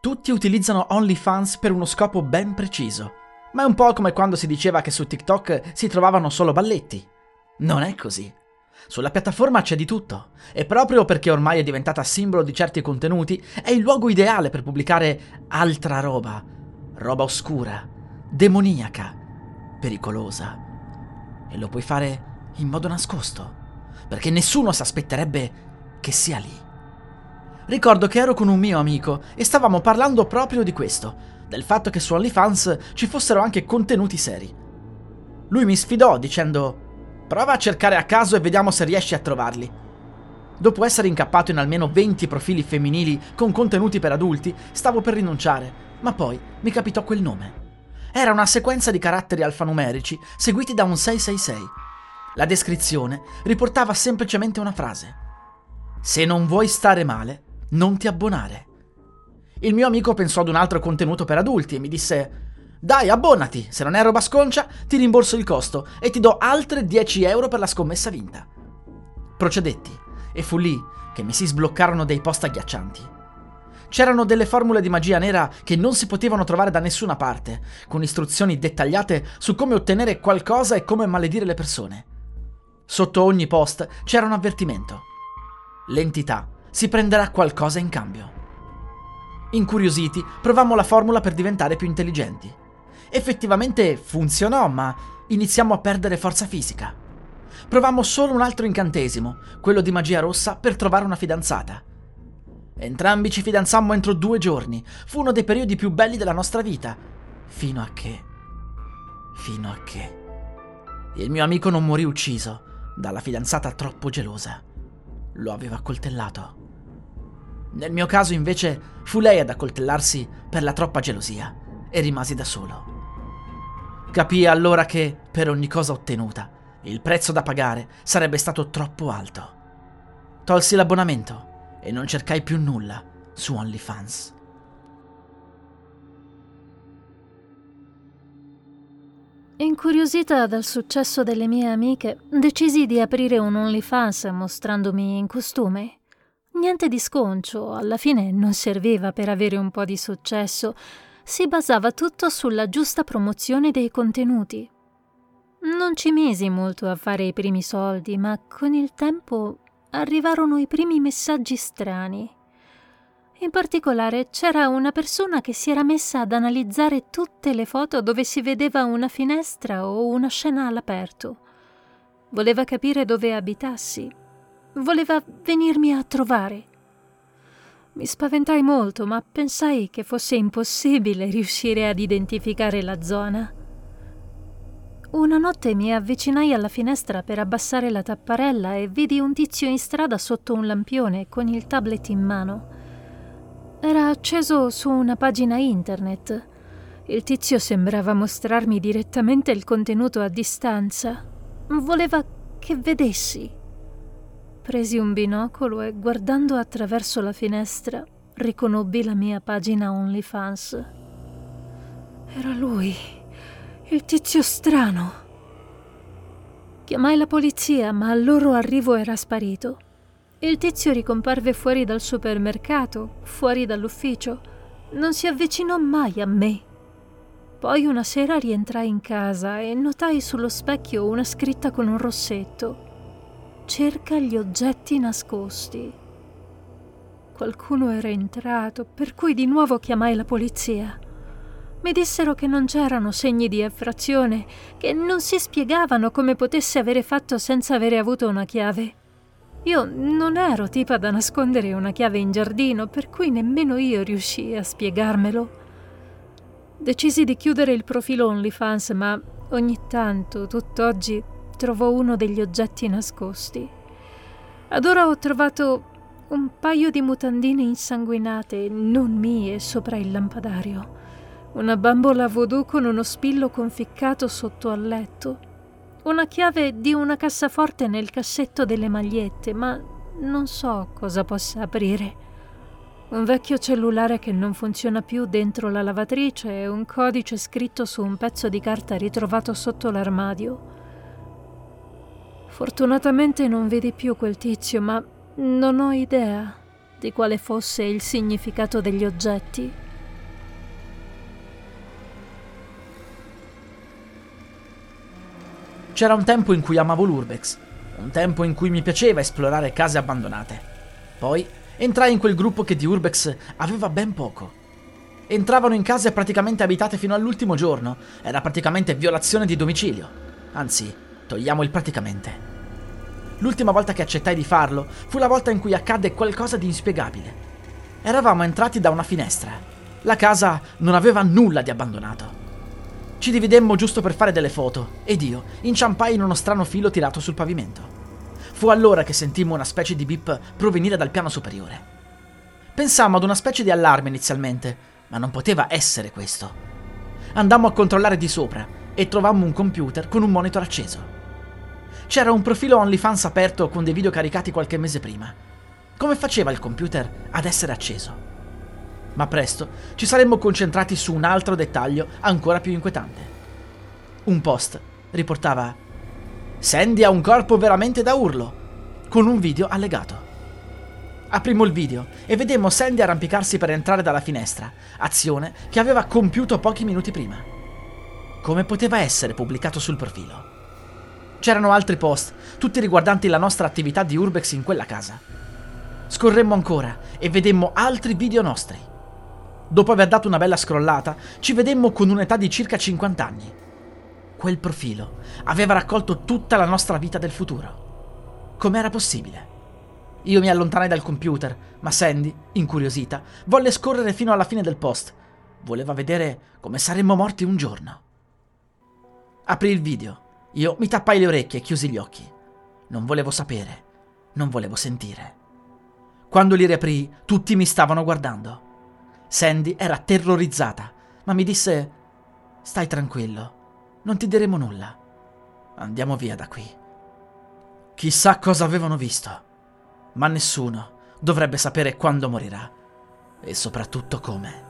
Tutti utilizzano OnlyFans per uno scopo ben preciso. Ma è un po' come quando si diceva che su TikTok si trovavano solo balletti. Non è così. Sulla piattaforma c'è di tutto e proprio perché ormai è diventata simbolo di certi contenuti, è il luogo ideale per pubblicare altra roba, roba oscura, demoniaca, pericolosa. E lo puoi fare in modo nascosto, perché nessuno si aspetterebbe che sia lì. Ricordo che ero con un mio amico e stavamo parlando proprio di questo, del fatto che su OnlyFans ci fossero anche contenuti seri. Lui mi sfidò dicendo prova a cercare a caso e vediamo se riesci a trovarli. Dopo essere incappato in almeno 20 profili femminili con contenuti per adulti, stavo per rinunciare, ma poi mi capitò quel nome. Era una sequenza di caratteri alfanumerici seguiti da un 666. La descrizione riportava semplicemente una frase. Se non vuoi stare male, non ti abbonare. Il mio amico pensò ad un altro contenuto per adulti e mi disse dai, abbonati, se non è roba sconcia ti rimborso il costo e ti do altre 10 euro per la scommessa vinta. Procedetti e fu lì che mi si sbloccarono dei post agghiaccianti. C'erano delle formule di magia nera che non si potevano trovare da nessuna parte, con istruzioni dettagliate su come ottenere qualcosa e come maledire le persone. Sotto ogni post c'era un avvertimento. L'entità si prenderà qualcosa in cambio. Incuriositi, provammo la formula per diventare più intelligenti. Effettivamente funzionò, ma iniziamo a perdere forza fisica. Provammo solo un altro incantesimo, quello di magia rossa, per trovare una fidanzata. Entrambi ci fidanzammo entro due giorni. Fu uno dei periodi più belli della nostra vita. Fino a che... Fino a che... Il mio amico non morì ucciso dalla fidanzata troppo gelosa. Lo aveva accoltellato. Nel mio caso invece fu lei ad accoltellarsi per la troppa gelosia e rimasi da solo. Capii allora che, per ogni cosa ottenuta, il prezzo da pagare sarebbe stato troppo alto. Tolsi l'abbonamento e non cercai più nulla su OnlyFans. Incuriosita dal successo delle mie amiche, decisi di aprire un OnlyFans mostrandomi in costume. Niente di sconcio, alla fine non serviva per avere un po' di successo, si basava tutto sulla giusta promozione dei contenuti. Non ci misi molto a fare i primi soldi, ma con il tempo arrivarono i primi messaggi strani. In particolare c'era una persona che si era messa ad analizzare tutte le foto dove si vedeva una finestra o una scena all'aperto. Voleva capire dove abitassi. Voleva venirmi a trovare. Mi spaventai molto, ma pensai che fosse impossibile riuscire ad identificare la zona. Una notte mi avvicinai alla finestra per abbassare la tapparella e vidi un tizio in strada sotto un lampione con il tablet in mano. Era acceso su una pagina internet. Il tizio sembrava mostrarmi direttamente il contenuto a distanza. Voleva che vedessi. Presi un binocolo e guardando attraverso la finestra riconobbi la mia pagina OnlyFans. Era lui, il tizio strano. Chiamai la polizia, ma al loro arrivo era sparito. Il tizio ricomparve fuori dal supermercato, fuori dall'ufficio. Non si avvicinò mai a me. Poi una sera rientrai in casa e notai sullo specchio una scritta con un rossetto. Cerca gli oggetti nascosti. Qualcuno era entrato, per cui di nuovo chiamai la polizia. Mi dissero che non c'erano segni di effrazione, che non si spiegavano come potesse avere fatto senza avere avuto una chiave. Io non ero tipa da nascondere una chiave in giardino, per cui nemmeno io riuscii a spiegarmelo. Decisi di chiudere il profilo OnlyFans, ma ogni tanto, tutt'oggi, trovo uno degli oggetti nascosti. Ad ora ho trovato un paio di mutandine insanguinate, non mie, sopra il lampadario. Una bambola voodoo con uno spillo conficcato sotto al letto. Una chiave di una cassaforte nel cassetto delle magliette, ma non so cosa possa aprire. Un vecchio cellulare che non funziona più dentro la lavatrice e un codice scritto su un pezzo di carta ritrovato sotto l'armadio. Fortunatamente non vedi più quel tizio, ma non ho idea di quale fosse il significato degli oggetti. C'era un tempo in cui amavo l'Urbex, un tempo in cui mi piaceva esplorare case abbandonate. Poi entrai in quel gruppo che di Urbex aveva ben poco. Entravano in case praticamente abitate fino all'ultimo giorno, era praticamente violazione di domicilio. Anzi, togliamo il praticamente. L'ultima volta che accettai di farlo fu la volta in cui accadde qualcosa di inspiegabile. Eravamo entrati da una finestra. La casa non aveva nulla di abbandonato. Ci dividemmo giusto per fare delle foto ed io inciampai in uno strano filo tirato sul pavimento. Fu allora che sentimmo una specie di bip provenire dal piano superiore. Pensammo ad una specie di allarme inizialmente, ma non poteva essere questo. Andammo a controllare di sopra e trovammo un computer con un monitor acceso c'era un profilo OnlyFans aperto con dei video caricati qualche mese prima. Come faceva il computer ad essere acceso? Ma presto ci saremmo concentrati su un altro dettaglio ancora più inquietante. Un post riportava Sandy ha un corpo veramente da urlo, con un video allegato. Aprimmo il video e vedemmo Sandy arrampicarsi per entrare dalla finestra, azione che aveva compiuto pochi minuti prima. Come poteva essere pubblicato sul profilo? C'erano altri post, tutti riguardanti la nostra attività di Urbex in quella casa. Scorremmo ancora e vedemmo altri video nostri. Dopo aver dato una bella scrollata, ci vedemmo con un'età di circa 50 anni. Quel profilo aveva raccolto tutta la nostra vita del futuro. Com'era possibile? Io mi allontanai dal computer, ma Sandy, incuriosita, volle scorrere fino alla fine del post. Voleva vedere come saremmo morti un giorno. Aprì il video io mi tappai le orecchie e chiusi gli occhi. Non volevo sapere, non volevo sentire. Quando li riaprii, tutti mi stavano guardando. Sandy era terrorizzata, ma mi disse: Stai tranquillo, non ti diremo nulla. Andiamo via da qui. Chissà cosa avevano visto, ma nessuno dovrebbe sapere quando morirà e soprattutto come.